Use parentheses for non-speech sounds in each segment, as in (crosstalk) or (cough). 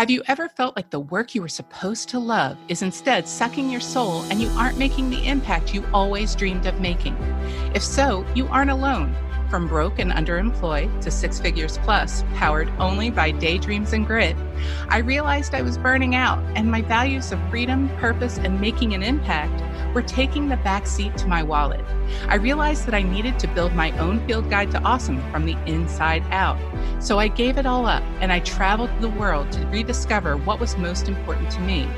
Have you ever felt like the work you were supposed to love is instead sucking your soul and you aren't making the impact you always dreamed of making? If so, you aren't alone. From broke and underemployed to six figures plus, powered only by daydreams and grit, I realized I was burning out and my values of freedom, purpose, and making an impact were taking the back seat to my wallet. I realized that I needed to build my own field guide to awesome from the inside out. So I gave it all up and I traveled the world to rediscover what was most important to me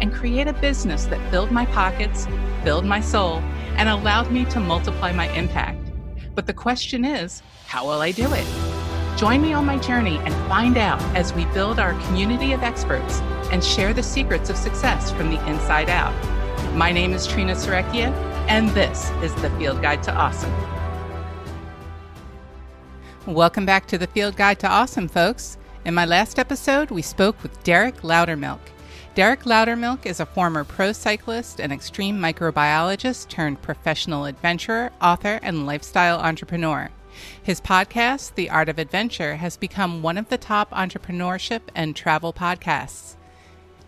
and create a business that filled my pockets, filled my soul, and allowed me to multiply my impact. But the question is, how will I do it? Join me on my journey and find out as we build our community of experts and share the secrets of success from the inside out. My name is Trina Serecchia, and this is the Field Guide to Awesome. Welcome back to the Field Guide to Awesome, folks. In my last episode, we spoke with Derek Loudermilk. Derek Loudermilk is a former pro cyclist and extreme microbiologist turned professional adventurer, author, and lifestyle entrepreneur. His podcast, The Art of Adventure, has become one of the top entrepreneurship and travel podcasts.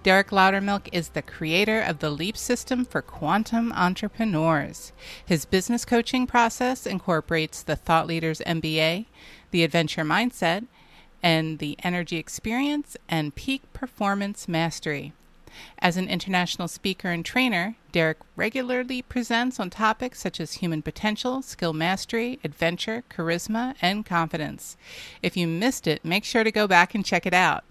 Derek Loudermilk is the creator of the LEAP system for quantum entrepreneurs. His business coaching process incorporates the Thought Leaders MBA, the Adventure Mindset, and the Energy Experience and Peak Performance Mastery. As an international speaker and trainer, Derek regularly presents on topics such as human potential, skill mastery, adventure, charisma, and confidence. If you missed it, make sure to go back and check it out.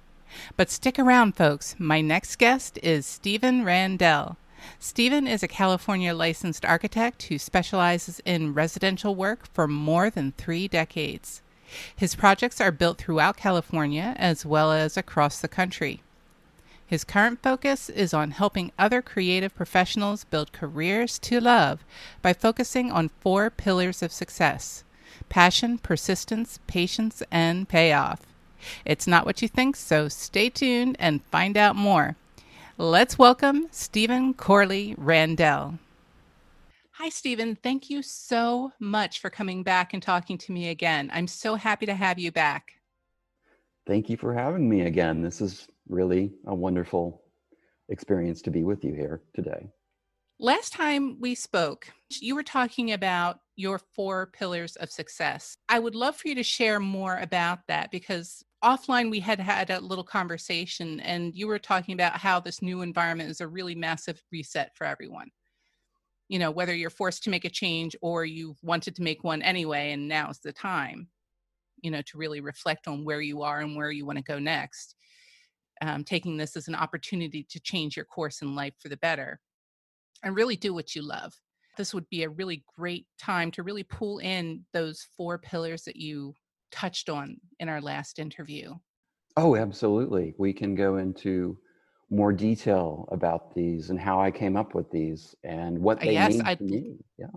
But stick around, folks. My next guest is Stephen Randell. Stephen is a California licensed architect who specializes in residential work for more than three decades. His projects are built throughout California as well as across the country. His current focus is on helping other creative professionals build careers to love by focusing on four pillars of success passion, persistence, patience, and payoff. It's not what you think, so stay tuned and find out more. Let's welcome Stephen Corley Randell. Hi, Stephen. Thank you so much for coming back and talking to me again. I'm so happy to have you back. Thank you for having me again. This is really a wonderful experience to be with you here today. Last time we spoke, you were talking about your four pillars of success. I would love for you to share more about that because offline we had had a little conversation and you were talking about how this new environment is a really massive reset for everyone. You know whether you're forced to make a change or you wanted to make one anyway and now's the time you know to really reflect on where you are and where you want to go next um, taking this as an opportunity to change your course in life for the better and really do what you love. This would be a really great time to really pull in those four pillars that you touched on in our last interview. Oh, absolutely. We can go into more detail about these and how I came up with these and what uh, they yes, mean I'd, to me. Yeah.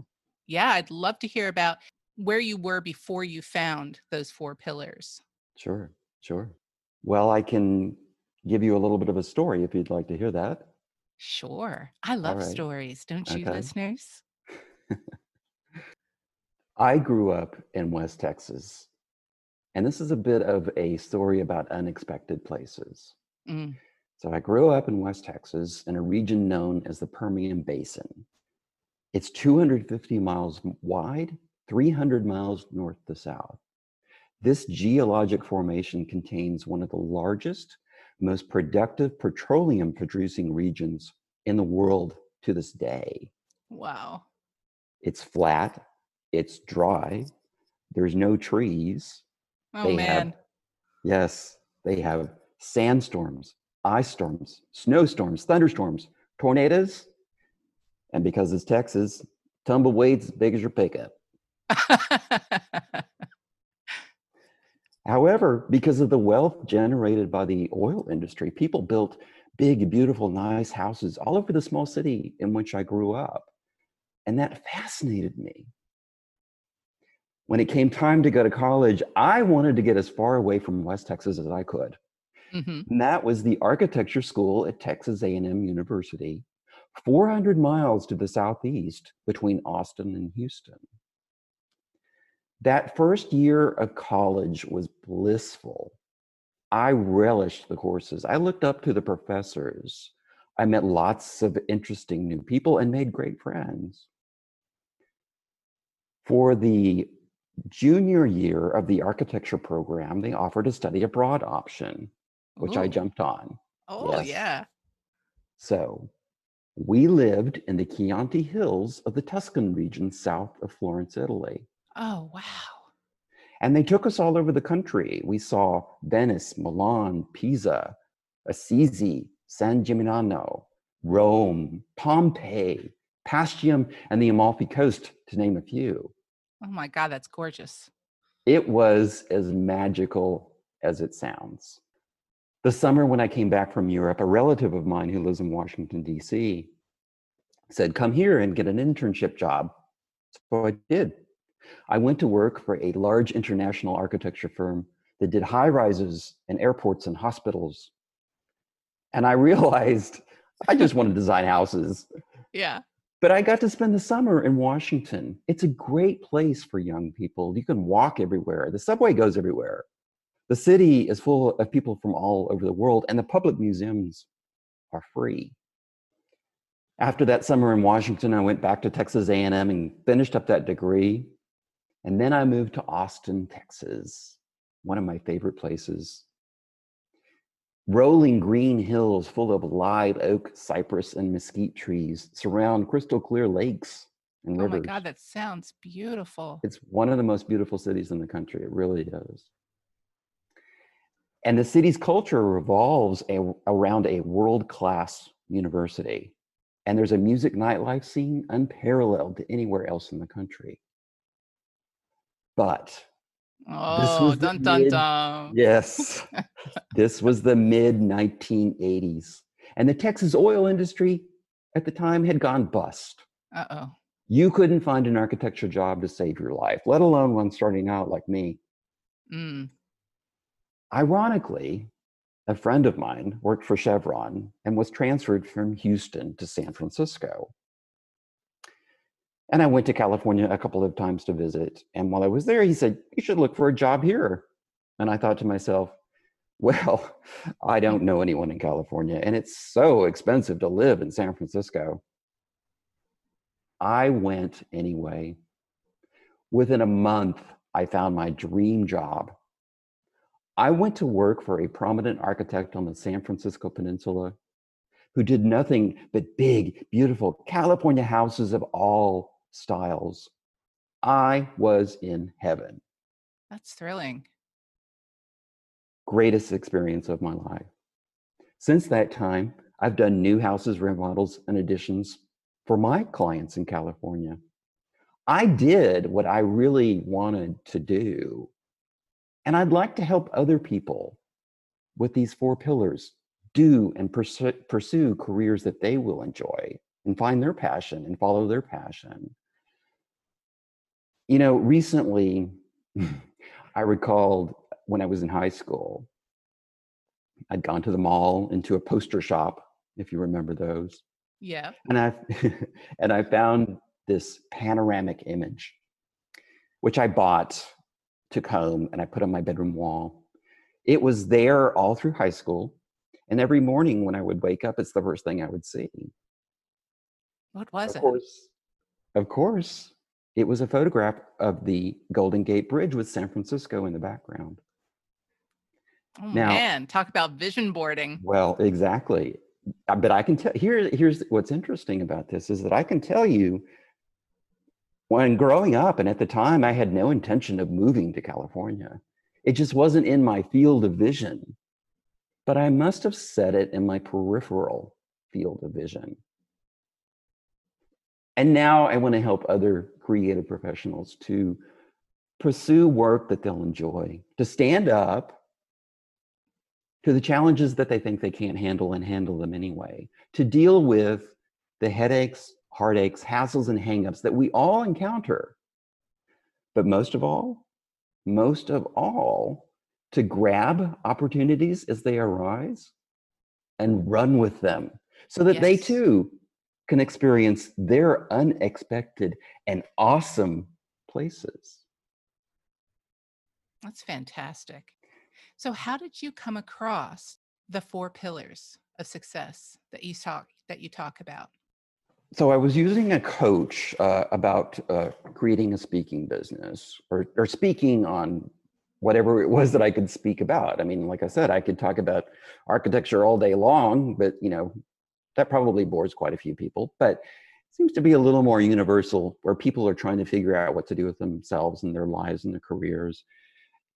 Yeah, I'd love to hear about where you were before you found those four pillars. Sure, sure. Well, I can give you a little bit of a story if you'd like to hear that. Sure. I love right. stories, don't you, okay. listeners? (laughs) I grew up in West Texas and this is a bit of a story about unexpected places. Mm. So I grew up in West Texas in a region known as the Permian Basin. It's 250 miles wide, 300 miles north to south. This geologic formation contains one of the largest, most productive petroleum producing regions in the world to this day. Wow. It's flat, it's dry, there's no trees, Oh they man. Have, yes, they have sandstorms, ice storms, snowstorms, thunderstorms, tornadoes, and because it's Texas, tumbleweeds as big as your pickup. (laughs) However, because of the wealth generated by the oil industry, people built big, beautiful, nice houses all over the small city in which I grew up. And that fascinated me when it came time to go to college, I wanted to get as far away from West Texas as I could. Mm-hmm. And that was the architecture school at Texas A&M University, 400 miles to the southeast between Austin and Houston. That first year of college was blissful. I relished the courses. I looked up to the professors. I met lots of interesting new people and made great friends. For the junior year of the architecture program, they offered a study abroad option, which Ooh. I jumped on. Oh, yes. yeah. So we lived in the Chianti Hills of the Tuscan region south of Florence, Italy. Oh, wow. And they took us all over the country. We saw Venice, Milan, Pisa, Assisi, San Gimignano, Rome, Pompeii, Paestum, and the Amalfi Coast, to name a few. Oh my God, that's gorgeous. It was as magical as it sounds. The summer when I came back from Europe, a relative of mine who lives in Washington, D.C., said, Come here and get an internship job. So I did. I went to work for a large international architecture firm that did high rises and airports and hospitals. And I (laughs) realized I just want to (laughs) design houses. Yeah. But I got to spend the summer in Washington. It's a great place for young people. You can walk everywhere, the subway goes everywhere. The city is full of people from all over the world, and the public museums are free. After that summer in Washington, I went back to Texas A&M and finished up that degree. And then I moved to Austin, Texas, one of my favorite places. Rolling green hills full of live oak, cypress, and mesquite trees surround crystal clear lakes and rivers. Oh my God, that sounds beautiful. It's one of the most beautiful cities in the country. It really is. And the city's culture revolves a, around a world class university. And there's a music nightlife scene unparalleled to anywhere else in the country. But oh, dun, dun, mid, dun. yes, (laughs) this was the mid 1980s. And the Texas oil industry at the time had gone bust. Uh oh. You couldn't find an architecture job to save your life, let alone one starting out like me. Mm. Ironically, a friend of mine worked for Chevron and was transferred from Houston to San Francisco. And I went to California a couple of times to visit. And while I was there, he said, You should look for a job here. And I thought to myself, (laughs) Well, I don't know anyone in California, and it's so expensive to live in San Francisco. I went anyway. Within a month, I found my dream job I went to work for a prominent architect on the San Francisco Peninsula who did nothing but big, beautiful California houses of all styles. I was in heaven. That's thrilling. Greatest experience of my life. Since that time, I've done new houses, remodels, and additions for my clients in California. I did what I really wanted to do and I'd like to help other people with these four pillars do and pursue, pursue careers that they will enjoy and find their passion and follow their passion. You know, recently, I recalled when I was in high school, I'd gone to the mall into a poster shop, if you remember those. Yeah. And I (laughs) and I found this panoramic image, which I bought took home and I put on my bedroom wall. It was there all through high school. And every morning when I would wake up, it's the first thing I would see. What was of it? Course, of course, it was a photograph of the Golden Gate Bridge with San Francisco in the background. Oh now, man, talk about vision boarding. Well, exactly. Uh, but I can tell here here's what's interesting about this is that I can tell you when growing up and at the time i had no intention of moving to california it just wasn't in my field of vision but i must have set it in my peripheral field of vision and now i want to help other creative professionals to pursue work that they'll enjoy to stand up to the challenges that they think they can't handle and handle them anyway to deal with the headaches heartaches, hassles, and hangups that we all encounter. But most of all, most of all, to grab opportunities as they arise and run with them so that yes. they too can experience their unexpected and awesome places. That's fantastic. So, how did you come across the four pillars of success that you talk that you talk about? So, I was using a coach uh, about uh, creating a speaking business or, or speaking on whatever it was that I could speak about. I mean, like I said, I could talk about architecture all day long, but you know, that probably bores quite a few people. But seems to be a little more universal where people are trying to figure out what to do with themselves and their lives and their careers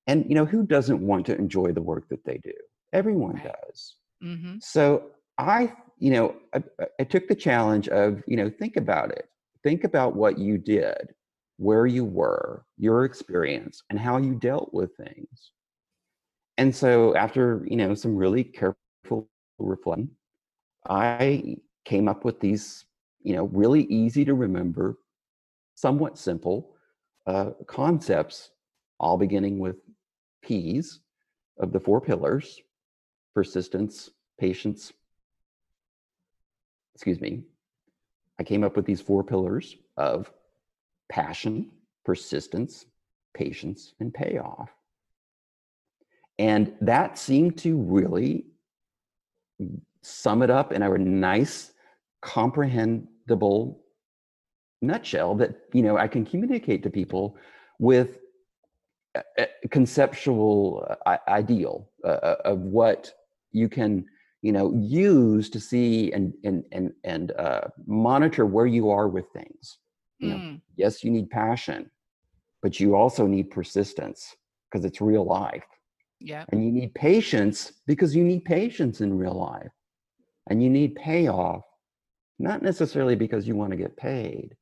and you know who doesn't want to enjoy the work that they do everyone right. does mm-hmm. so i you know I, I took the challenge of you know think about it think about what you did where you were your experience and how you dealt with things and so after you know some really careful reflection i came up with these you know really easy to remember somewhat simple uh, concepts all beginning with P's of the four pillars persistence, patience. Excuse me. I came up with these four pillars of passion, persistence, patience, and payoff. And that seemed to really sum it up in a nice, comprehensible nutshell that you know I can communicate to people with conceptual uh, ideal uh, uh, of what you can you know use to see and and and and uh, monitor where you are with things. You know mm. yes you need passion but you also need persistence because it's real life. Yeah and you need patience because you need patience in real life and you need payoff not necessarily because you want to get paid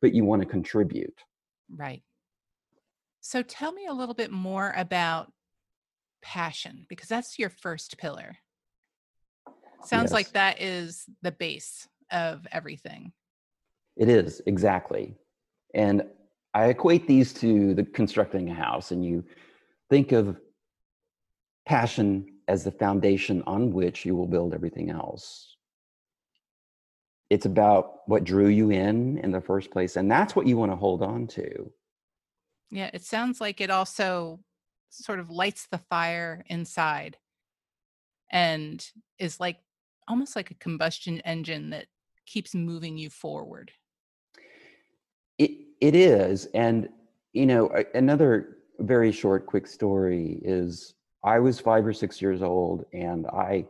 but you want to contribute right so tell me a little bit more about passion because that's your first pillar. Sounds yes. like that is the base of everything. It is, exactly. And I equate these to the constructing a house and you think of passion as the foundation on which you will build everything else. It's about what drew you in in the first place and that's what you want to hold on to. Yeah, it sounds like it also sort of lights the fire inside and is like almost like a combustion engine that keeps moving you forward. It it is and you know another very short quick story is I was 5 or 6 years old and I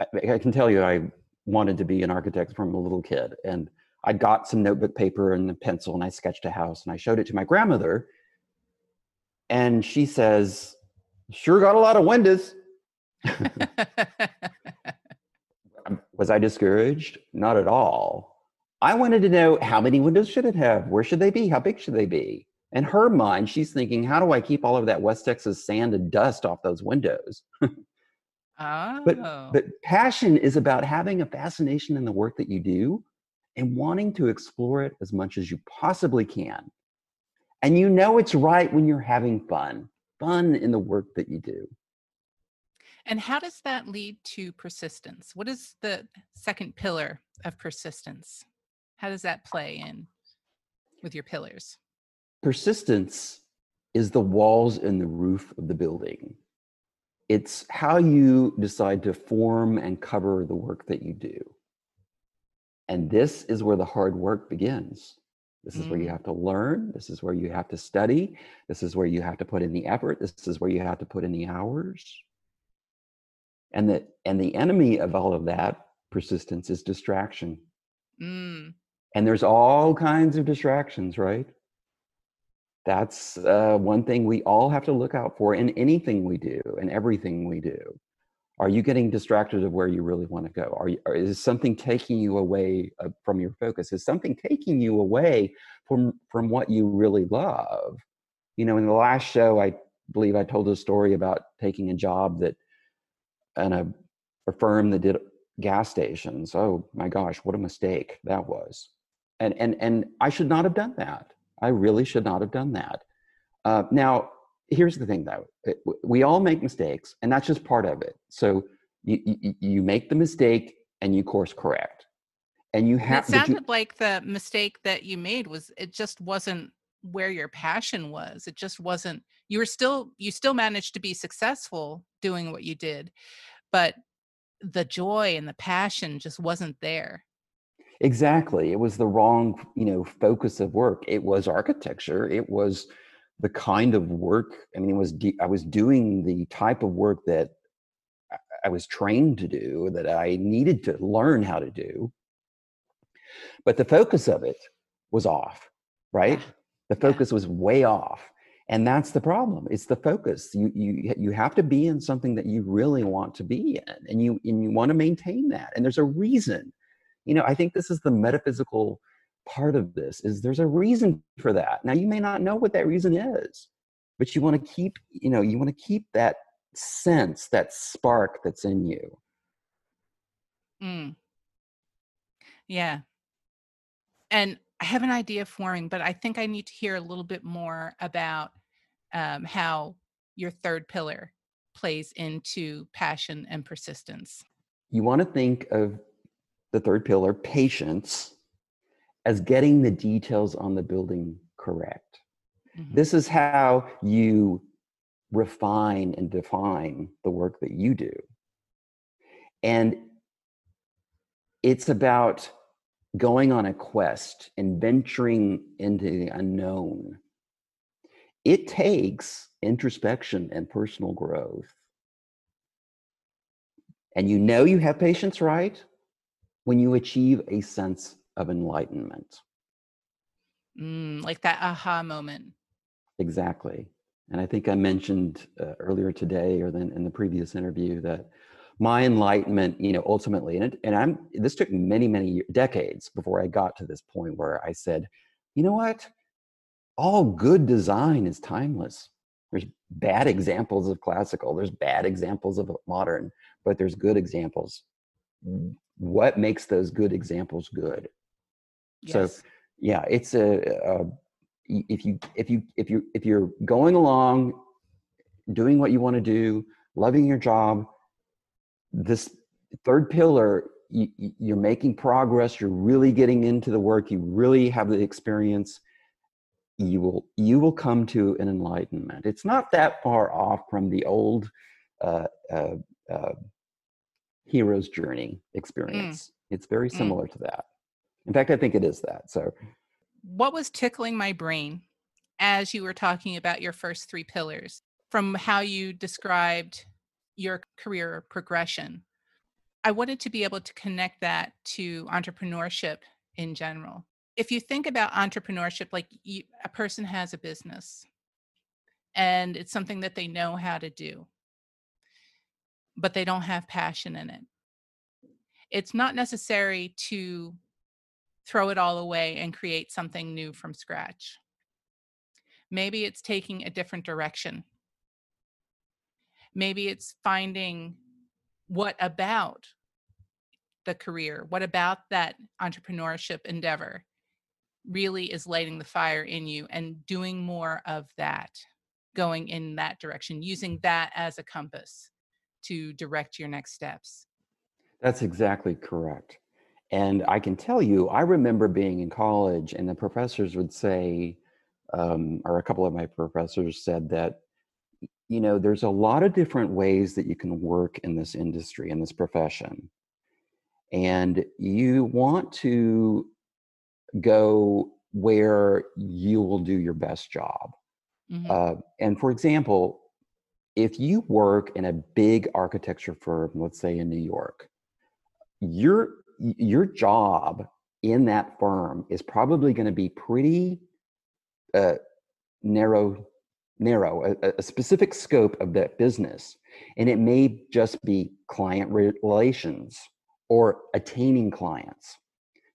I, I can tell you I wanted to be an architect from a little kid and I got some notebook paper and a pencil and I sketched a house and I showed it to my grandmother and she says, Sure got a lot of windows. (laughs) Was I discouraged? Not at all. I wanted to know how many windows should it have? Where should they be? How big should they be? In her mind, she's thinking, how do I keep all of that West Texas sand and dust off those windows? (laughs) oh. But but passion is about having a fascination in the work that you do and wanting to explore it as much as you possibly can. And you know it's right when you're having fun, fun in the work that you do. And how does that lead to persistence? What is the second pillar of persistence? How does that play in with your pillars? Persistence is the walls and the roof of the building. It's how you decide to form and cover the work that you do. And this is where the hard work begins. This is mm. where you mm. have to learn. This is where you have to study. This is where you have to put in the effort. This is where you have to put in the hours. And the and the enemy of all of that persistence is distraction. Mm. And there's all kinds of distractions, right? That's uh, one thing we all have to look out for in anything we do and everything we do. Are you getting distracted of where you really want to go? Are, you, is something taking you away uh, from your focus? Is something taking you away from from what you really love? You know in the last show i believe i told a story about taking a job that and a, a firm that did gas stations. Oh my gosh what a mistake that was. And and and i should not have done that i really should not have done that. Uh, now here's the thing though. We all make mistakes and that's just part of it. So you you, you make the mistake and you course correct. And you have it sounded you, like the mistake that you made was it just wasn't where your passion was. It just wasn't you were still you still managed to be successful doing what you did but the joy and the passion just wasn't there exactly it was the wrong you know focus of work. It was architecture it was the kind of work i mean it was de- i was doing the type of work that i was trained to do that i needed to learn how to do. But the focus of it was off right? (laughs) The focus was way off and that's the problem. It's the focus. You you you have to be in something that you really want to be in and you and you want to maintain that and there's a reason you know i think this is the metaphysical part of this is there's a reason for that now you may not know what that reason is but you want to keep you know you want to keep that sense that spark that's in you mm. yeah and I have an idea forming, but I think I need to hear a little bit more about um, how your third pillar plays into passion and persistence. You want to think of the third pillar, patience, as getting the details on the building correct. Mm-hmm. This is how you refine and define the work that you do. And it's about going on a quest and venturing into the unknown, it takes introspection and personal growth. And you know you have patience, right? When you achieve a sense of enlightenment. Mm, like that aha moment. Exactly. And I think I mentioned uh, earlier today or then in the previous interview that my enlightenment you know ultimately and, it, and i'm this took many many decades before i got to this point where i said you know what all good design is timeless there's bad examples of classical there's bad examples of modern but there's good examples what makes those good examples good yes. so yeah it's a, a if you if you if you if you're going along doing what you want to do loving your job this third pillar you, you're making progress you're really getting into the work you really have the experience you will you will come to an enlightenment it's not that far off from the old uh, uh, uh, hero's journey mm. experience mm. it's very mm. similar mm. to that in fact i think it is that so what was tickling my brain as you were talking about your first three pillars from how you described your career progression. I wanted to be able to connect that to entrepreneurship in general. If you think about entrepreneurship, like you, a person has a business and it's something that they know how to do, but they don't have passion in it. It's not necessary to throw it all away and create something new from scratch. Maybe it's taking a different direction maybe it's finding what about the career what about that entrepreneurship endeavor really is lighting the fire in you and doing more of that going in that direction using that as a compass to direct your next steps that's exactly correct and i can tell you i remember being in college and the professors would say um, or a couple of my professors said that you know, there's a lot of different ways that you can work in this industry, in this profession. And you want to go where you will do your best job. Mm-hmm. Uh, and for example, if you work in a big architecture firm, let's say in New York, your your job in that firm is probably going to be pretty uh, narrow narrow, a, a specific scope of that business. And it may just be client relations or attaining clients.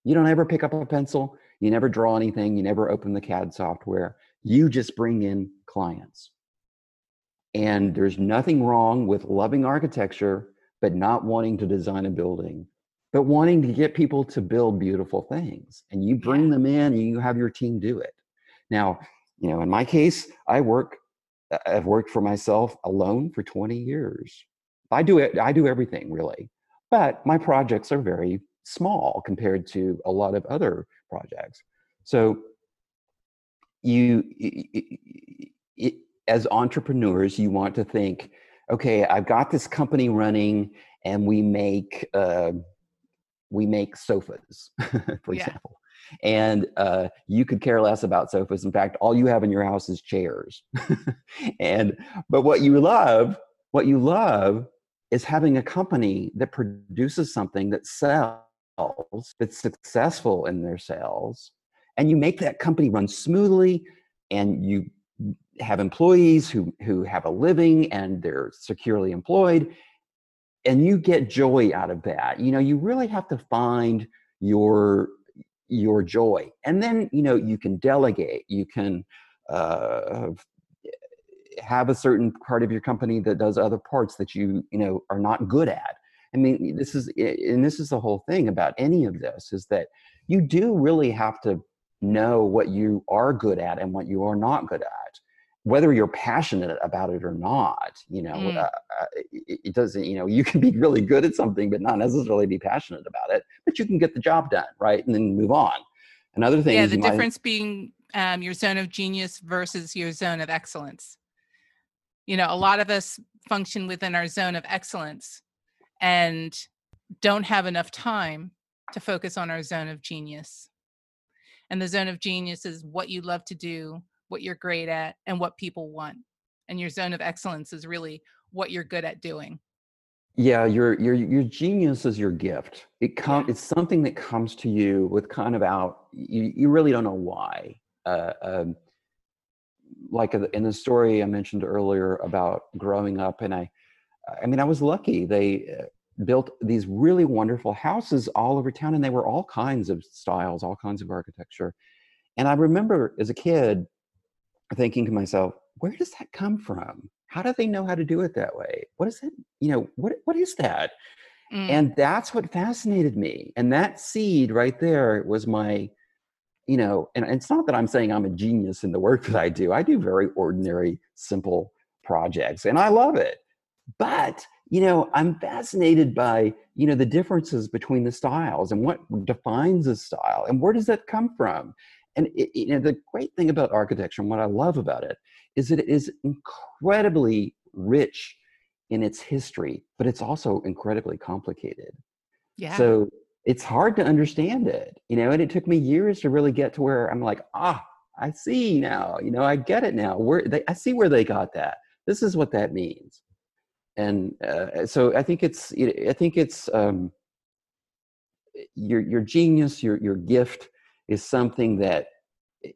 You don't ever pick up a pencil, you never draw anything, you never open the CAD software. You just bring in clients. And there's nothing wrong with loving architecture, but not wanting to design a building, but wanting to get people to build beautiful things. And you bring them in and you have your team do it. Now, you know, in my case, I work, I've worked for myself alone for 20 years. I do it, I do everything really, but my projects are very small compared to a lot of other projects. So you, it, as entrepreneurs, you want to think, okay, I've got this company running, and we make uh, we make sofas, (laughs) for yeah. example. And uh, you could care less about sofas. In fact, all you have in your house is chairs. (laughs) and but what you love, what you love, is having a company that produces something that sells, that's successful in their sales, and you make that company run smoothly, and you have employees who who have a living and they're securely employed and you get joy out of that. You know you really have to find your your joy. And then you know you can delegate. You can uh, have a certain part of your company that does other parts that you you know are not good at. I mean this is and this is the whole thing about any of this is that you do really have to know what you are good at and what you are not good at whether you're passionate about it or not you know mm. uh, uh it, it, doesn't you know (laughs) you can be really good at something but not necessarily be passionate about it but you can get the job done right and then move on. Another thing yeah the difference might, being um, your zone of genius versus your zone of excellence. You know a lot of us function within our zone of excellence and don't have enough time to focus on our zone of genius. And the zone of genius is what you love to do what you're great at and what people want and your zone of excellence is really what you're good at doing. Yeah your your your genius is your gift. It yeah. it's something that comes to you with kind of out you, you really don't know why uh, um, like in the story i mentioned earlier about growing up and i i mean i was lucky. They uh, built these really wonderful houses all over town and they were all kinds of styles all kinds of architecture. And i remember as a kid thinking to myself, where does that come from? How do they know how to do it that way? What is it? You know, what what is that? Mm. And that's what fascinated me. And that seed right there was my, you know, and it's not that I'm saying I'm a genius in the work that I do. I do very ordinary, simple projects and I love it. But, you know, I'm fascinated by, you know, the differences between the styles and what defines a style and where does that come from? And it, you know, the great thing about architecture and what I love about it is that it is incredibly rich in its history, but it's also incredibly complicated. Yeah. So it's hard to understand it, you know, and it took me years to really get to where I'm like, ah, I see now, you know, I get it now. Where they, I see where they got that. This is what that means. And uh, so I think it's, I think it's um, your your genius, your your gift is something that it,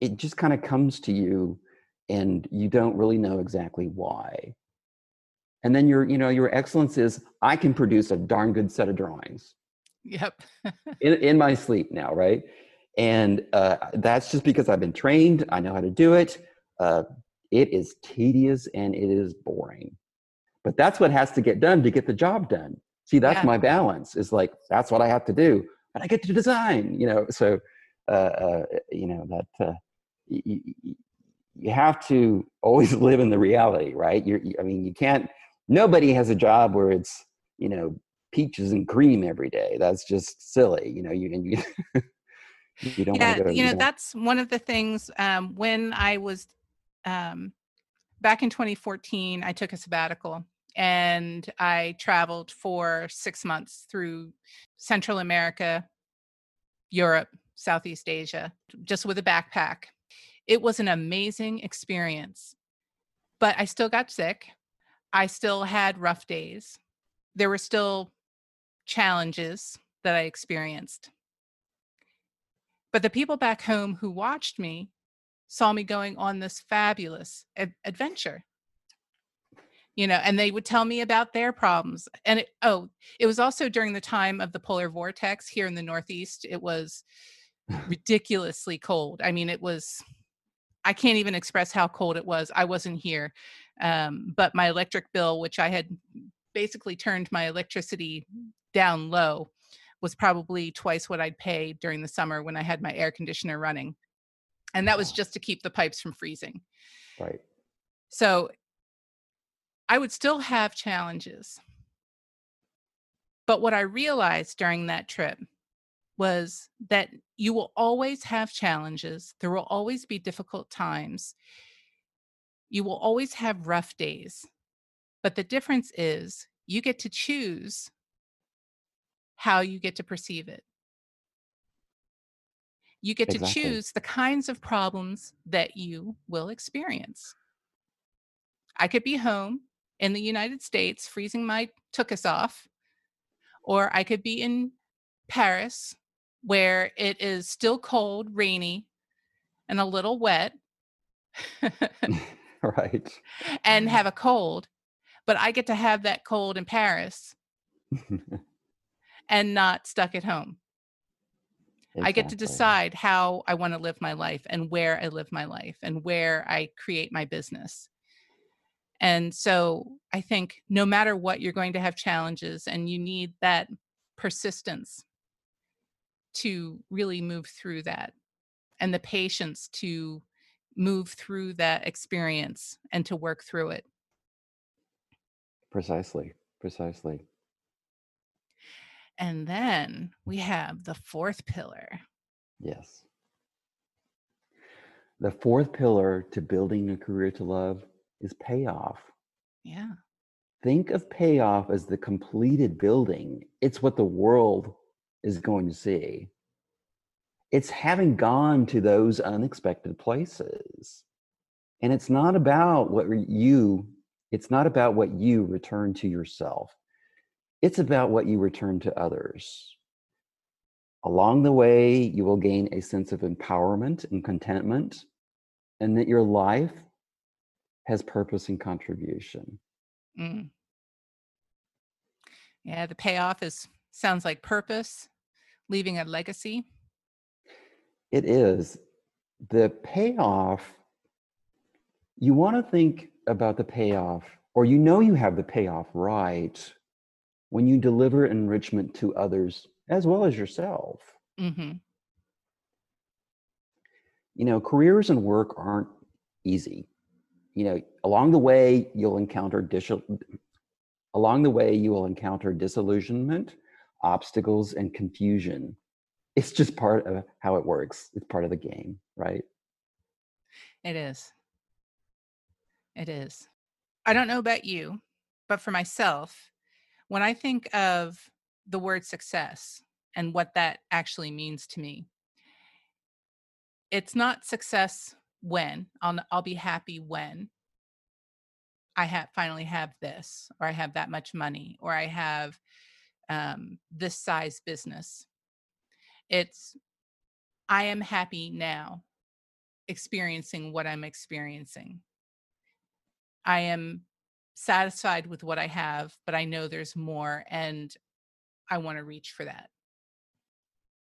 it just kind of comes to you and you don't really know exactly why. And then your you know your excellence is i can produce a darn good set of drawings. Yep. (laughs) In, in my sleep now right? And uh, that's just because i've been trained i know how to do it uh, it is tedious and it is boring. But that's what has to get done to get the job done. See that's yeah. my balance is like that's what i have to do but I get to design, you know. So, uh, uh, you know that uh, you, you have to always (laughs) live in the reality, right? You're, I mean, you can't. Nobody has a job where it's you know peaches and cream every day. That's just silly, you know. You and you. (laughs) you don't yeah, you know that's one of the things um, when I was um, back in 2014. I took a sabbatical and I traveled for six months through Central America, Europe, Southeast Asia, just with a backpack. It was an amazing experience, but I still got sick. I still had rough days. There were still challenges that I experienced. But the people back home who watched me saw me going on this fabulous adventure you know and they would tell me about their problems and it, oh it was also during the time of the polar vortex here in the northeast it was (laughs) ridiculously cold i mean it was i can't even express how cold it was i wasn't here um, but my electric bill which i had basically turned my electricity down low was probably twice what i'd pay during the summer when i had my air conditioner running and that was just to keep the pipes from freezing. Right. So I would still have challenges. But what I realized during that trip was that you will always have challenges, there will always be difficult times. You will always have rough days. But the difference is you get to choose how you get to perceive it. You get exactly. to choose the kinds of problems that you will experience. I could be home in the United States freezing my tuchus off, or I could be in Paris where it is still cold, rainy, and a little wet. (laughs) (laughs) right. And mm-hmm. have a cold. But I get to have that cold in Paris (laughs) and not stuck at home. Exactly. I get to decide how I want to live my life and where I live my life and where I create my business. And so I think no matter what, you're going to have challenges and you need that persistence to really move through that and the patience to move through that experience and to work through it. Precisely, precisely. And then we have the fourth pillar. Yes. The fourth pillar to building a career to love is payoff. Yeah. Think of payoff as the completed building. It's what the world is going to see. It's having gone to those unexpected places. And it's not about what you, it's not about what you return to yourself. It's about what you return to others. Along the way, you will gain a sense of empowerment and contentment, and that your life has purpose and contribution. Mm. Yeah, the payoff is sounds like purpose, leaving a legacy. It is. The payoff, you want to think about the payoff, or you know you have the payoff right when you deliver enrichment to others as well as yourself. Mm-hmm. You know, careers and work aren't easy you know, along the way, you'll encounter dis- along the way you will encounter disillusionment, obstacles, and confusion. It's just part of how it works. It's part of the game, right? It is. It is. I don't know about you, but for myself, when I think of the word success and what that actually means to me, it's not success when I'll I'll be happy when I have finally have this or I have that much money or I have um, this size business. It's I am happy now experiencing what I'm experiencing. I am satisfied with what I have, but I know there's more and I want to reach for that.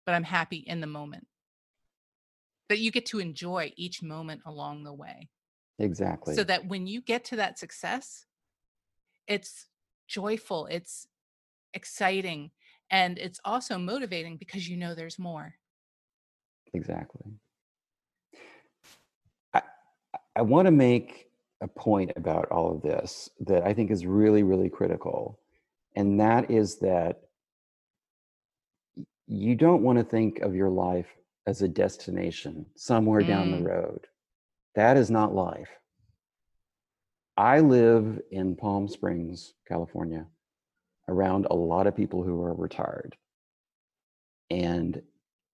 But I'm happy in the moment that you get to enjoy each moment along the way. Exactly. So that when you get to that success, it's joyful, it's exciting, and it's also motivating because you know there's more. Exactly. I I want to make a point about all of this that I think is really really critical. And that is that you don't want to think of your life as a destination somewhere mm. down the mm. road. That is not life. I live in Palm Springs, California, around a lot of people who are retired. And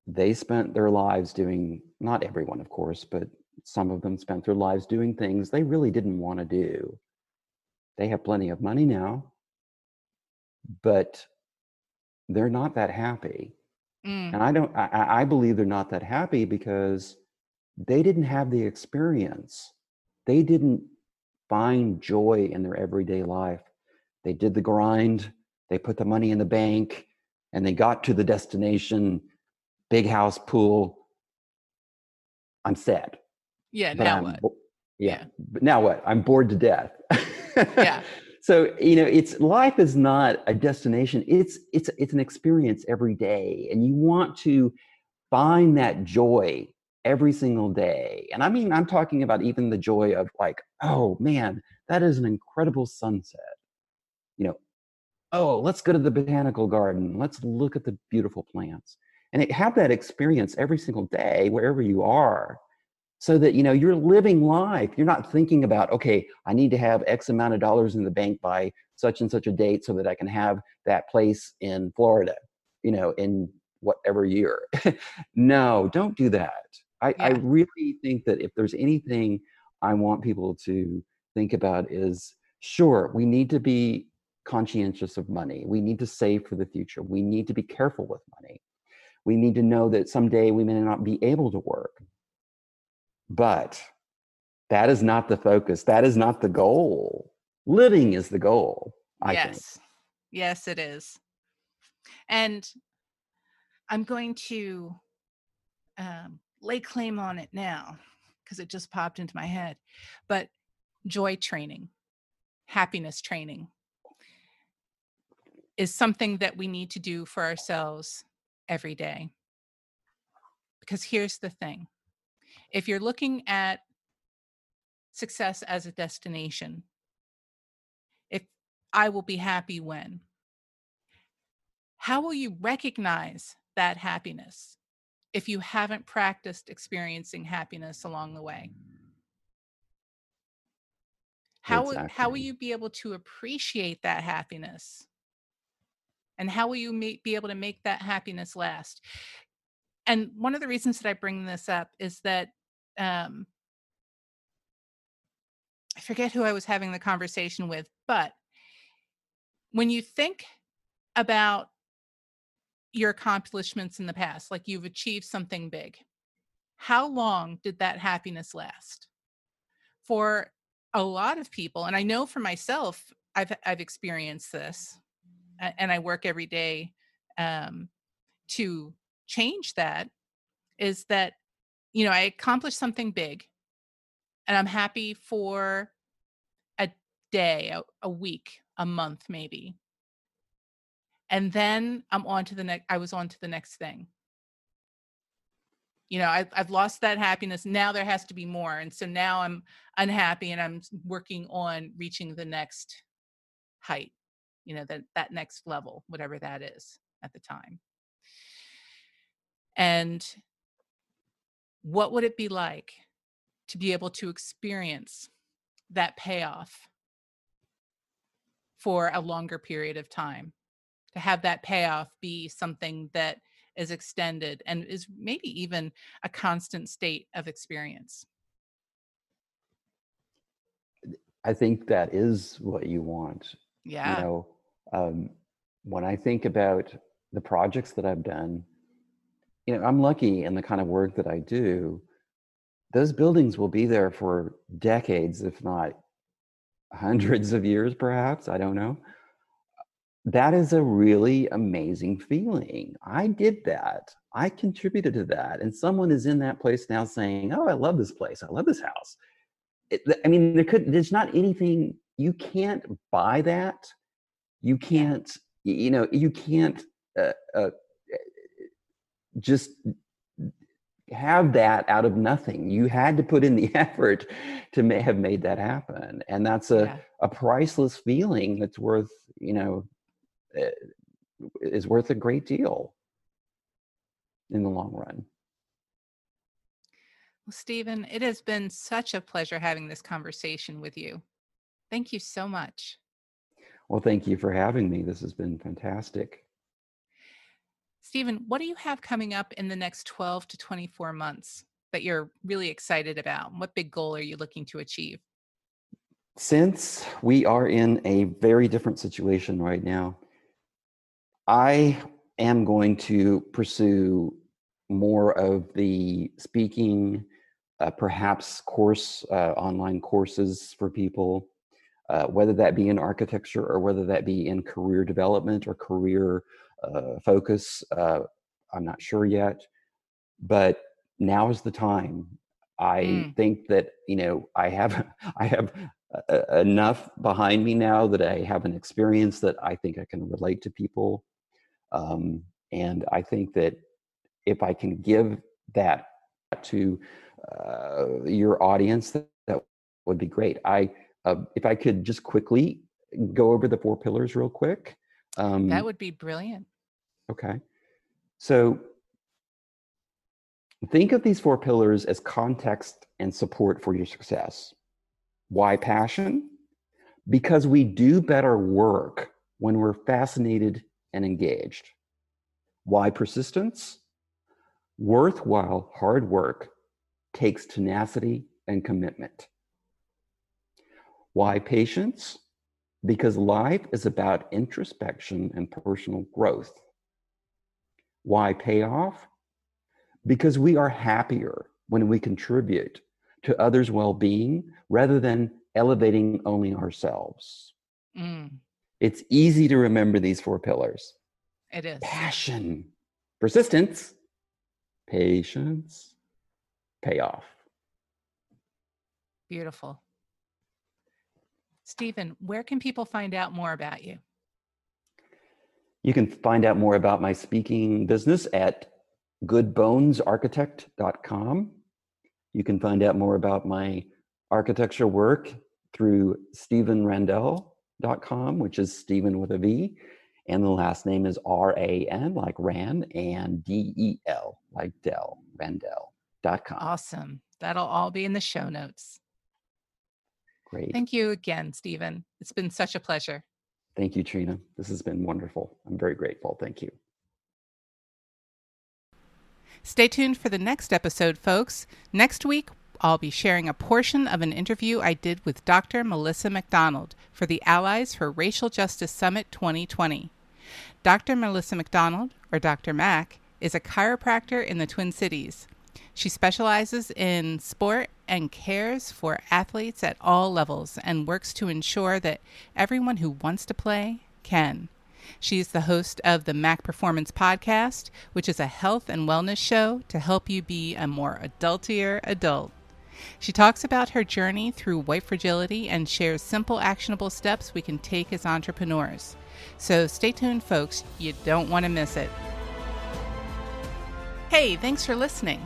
they spent their lives doing, not everyone, of course, but some of them spent their lives doing things they really didn't want to do. They have plenty of money now, but they're not that happy. Mm. And I don't, I, I believe they're not that happy because they didn't have the experience. They didn't find joy in their everyday life. They did the grind, they put the money in the bank, and they got to the destination, big house, pool. I'm sad. Yeah, now I'm, what? Yeah, yeah, but now what? I'm bored to death. yeah. (laughs) (laughs) So you know, it's life is not a destination. It's it's it's an experience every day, and you want to find that joy every single day. And I mean, I'm talking about even the joy of like, oh man, that is an incredible sunset. You know, oh, let's go to the botanical garden. Let's look at the beautiful plants. And have that experience every single day, wherever you are. So that you know you're living life. You're not thinking about okay i need to have x amount of dollars in the bank by such and such a date so that i can have that place in florida you know in whatever year. (laughs) No don't do that. I, yeah. I really think that if there's anything i want people to think about is sure we need to be conscientious of money. We need to save for the future. We need to be careful with money. We need to know that someday we may not be able to work but that is not the focus. That is not the goal. Living is the goal. I yes. Think. Yes, it is. And I'm going to um, lay claim on it now because it just popped into my head. But joy training, happiness training is something that we need to do for ourselves every day. Because here's the thing if you're looking at success as a destination, if I will be happy when, how will you recognize that happiness if you haven't practiced experiencing happiness along the way? How, exactly. how will you be able to appreciate that happiness? And how will you be able to make that happiness last? And one of the reasons that I bring this up is that um, I forget who I was having the conversation with, but when you think about your accomplishments in the past, like you've achieved something big, how long did that happiness last? For a lot of people, and I know for myself, I've I've experienced this, and I work every day um, to change that. Is that you know, I accomplished something big and I'm happy for a day, a, a week, a month, maybe. And then I'm on to the next, I was on to the next thing. You know, I, I've lost that happiness. Now there has to be more. And so now I'm unhappy and I'm working on reaching the next height, you know, that, that next level, whatever that is at the time. And what would it be like to be able to experience that payoff for a longer period of time? To have that payoff be something that is extended and is maybe even a constant state of experience. I think that is what you want. Yeah. You know, um, when I think about the projects that I've done, you know, I'm lucky in the kind of work that I do. Those buildings will be there for decades, if not hundreds of years, perhaps. I don't know. That is a really amazing feeling. I did that. I contributed to that. And someone is in that place now saying, Oh, I love this place. I love this house. It, I mean, there could, there's not anything, you can't buy that. You can't, you know, you can't uh, uh, just have that out of nothing. You had to put in the (laughs) effort to may have made that happen. And that's a, yeah. a priceless feeling that's worth, you know, eh, is worth a great deal in the long run. Well, Stephen, it has been such a pleasure having this conversation with you. Thank you so much. Well, thank you for having me. This has been fantastic. Stephen, what do you have coming up in the next 12 to 24 months that you're really excited about? What big goal are you looking to achieve? Since we are in a very different situation right now, I am going to pursue more of the speaking, uh, perhaps course, uh, online courses for people, uh, whether that be in architecture or whether that be in career development or career focus. Uh, I'm not sure yet, but now is the time. I mm. think that you know I have (laughs) I have uh, enough behind me now that I have an experience that I think I can relate to people, um, and I think that if I can give that to uh, your audience, that, that would be great. I uh, if I could just quickly go over the four pillars real quick. Um, that would be brilliant. Okay. So Think of these four pillars as context and support for your success. Why passion? Because we do better work when we're fascinated and engaged. Why persistence? Worthwhile hard work takes tenacity and commitment. Why patience? Because life is about introspection and personal growth. Why payoff? Because we are happier when we contribute to others' well being rather than elevating only ourselves. Mm. It's easy to remember these four pillars it is passion, persistence, patience, payoff. Beautiful. Stephen, where can people find out more about you? You can find out more about my speaking business at goodbonesarchitect.com. You can find out more about my architecture work through stephenrandell.com, which is Stephen with a V. And the last name is R A N, like Ran, and D E L, like Dell, Randell.com. Awesome. That'll all be in the show notes. Great. Thank you again, Stephen. It's been such a pleasure. Thank you, Trina. This has been wonderful. I'm very grateful. Thank you. Stay tuned for the next episode, folks. Next week, I'll be sharing a portion of an interview I did with Dr. Melissa McDonald for the Allies for Racial Justice Summit 2020. Dr. Melissa McDonald, or Dr. Mac, is a chiropractor in the Twin Cities. She specializes in sport and cares for athletes at all levels and works to ensure that everyone who wants to play can. She's the host of the Mac Performance Podcast, which is a health and wellness show to help you be a more adultier adult. She talks about her journey through white fragility and shares simple, actionable steps we can take as entrepreneurs. So stay tuned, folks. You don't want to miss it. Hey, thanks for listening.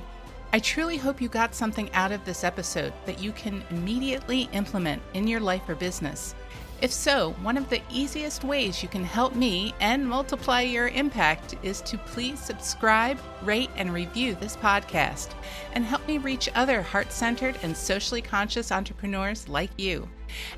I truly hope you got something out of this episode that you can immediately implement in your life or business. If so, one of the easiest ways you can help me and multiply your impact is to please subscribe, rate, and review this podcast and help me reach other heart centered and socially conscious entrepreneurs like you.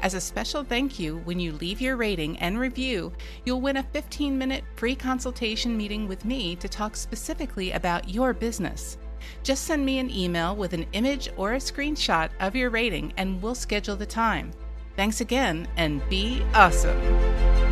As a special thank you, when you leave your rating and review, you'll win a 15 minute free consultation meeting with me to talk specifically about your business. Just send me an email with an image or a screenshot of your rating and we'll schedule the time. Thanks again and be awesome.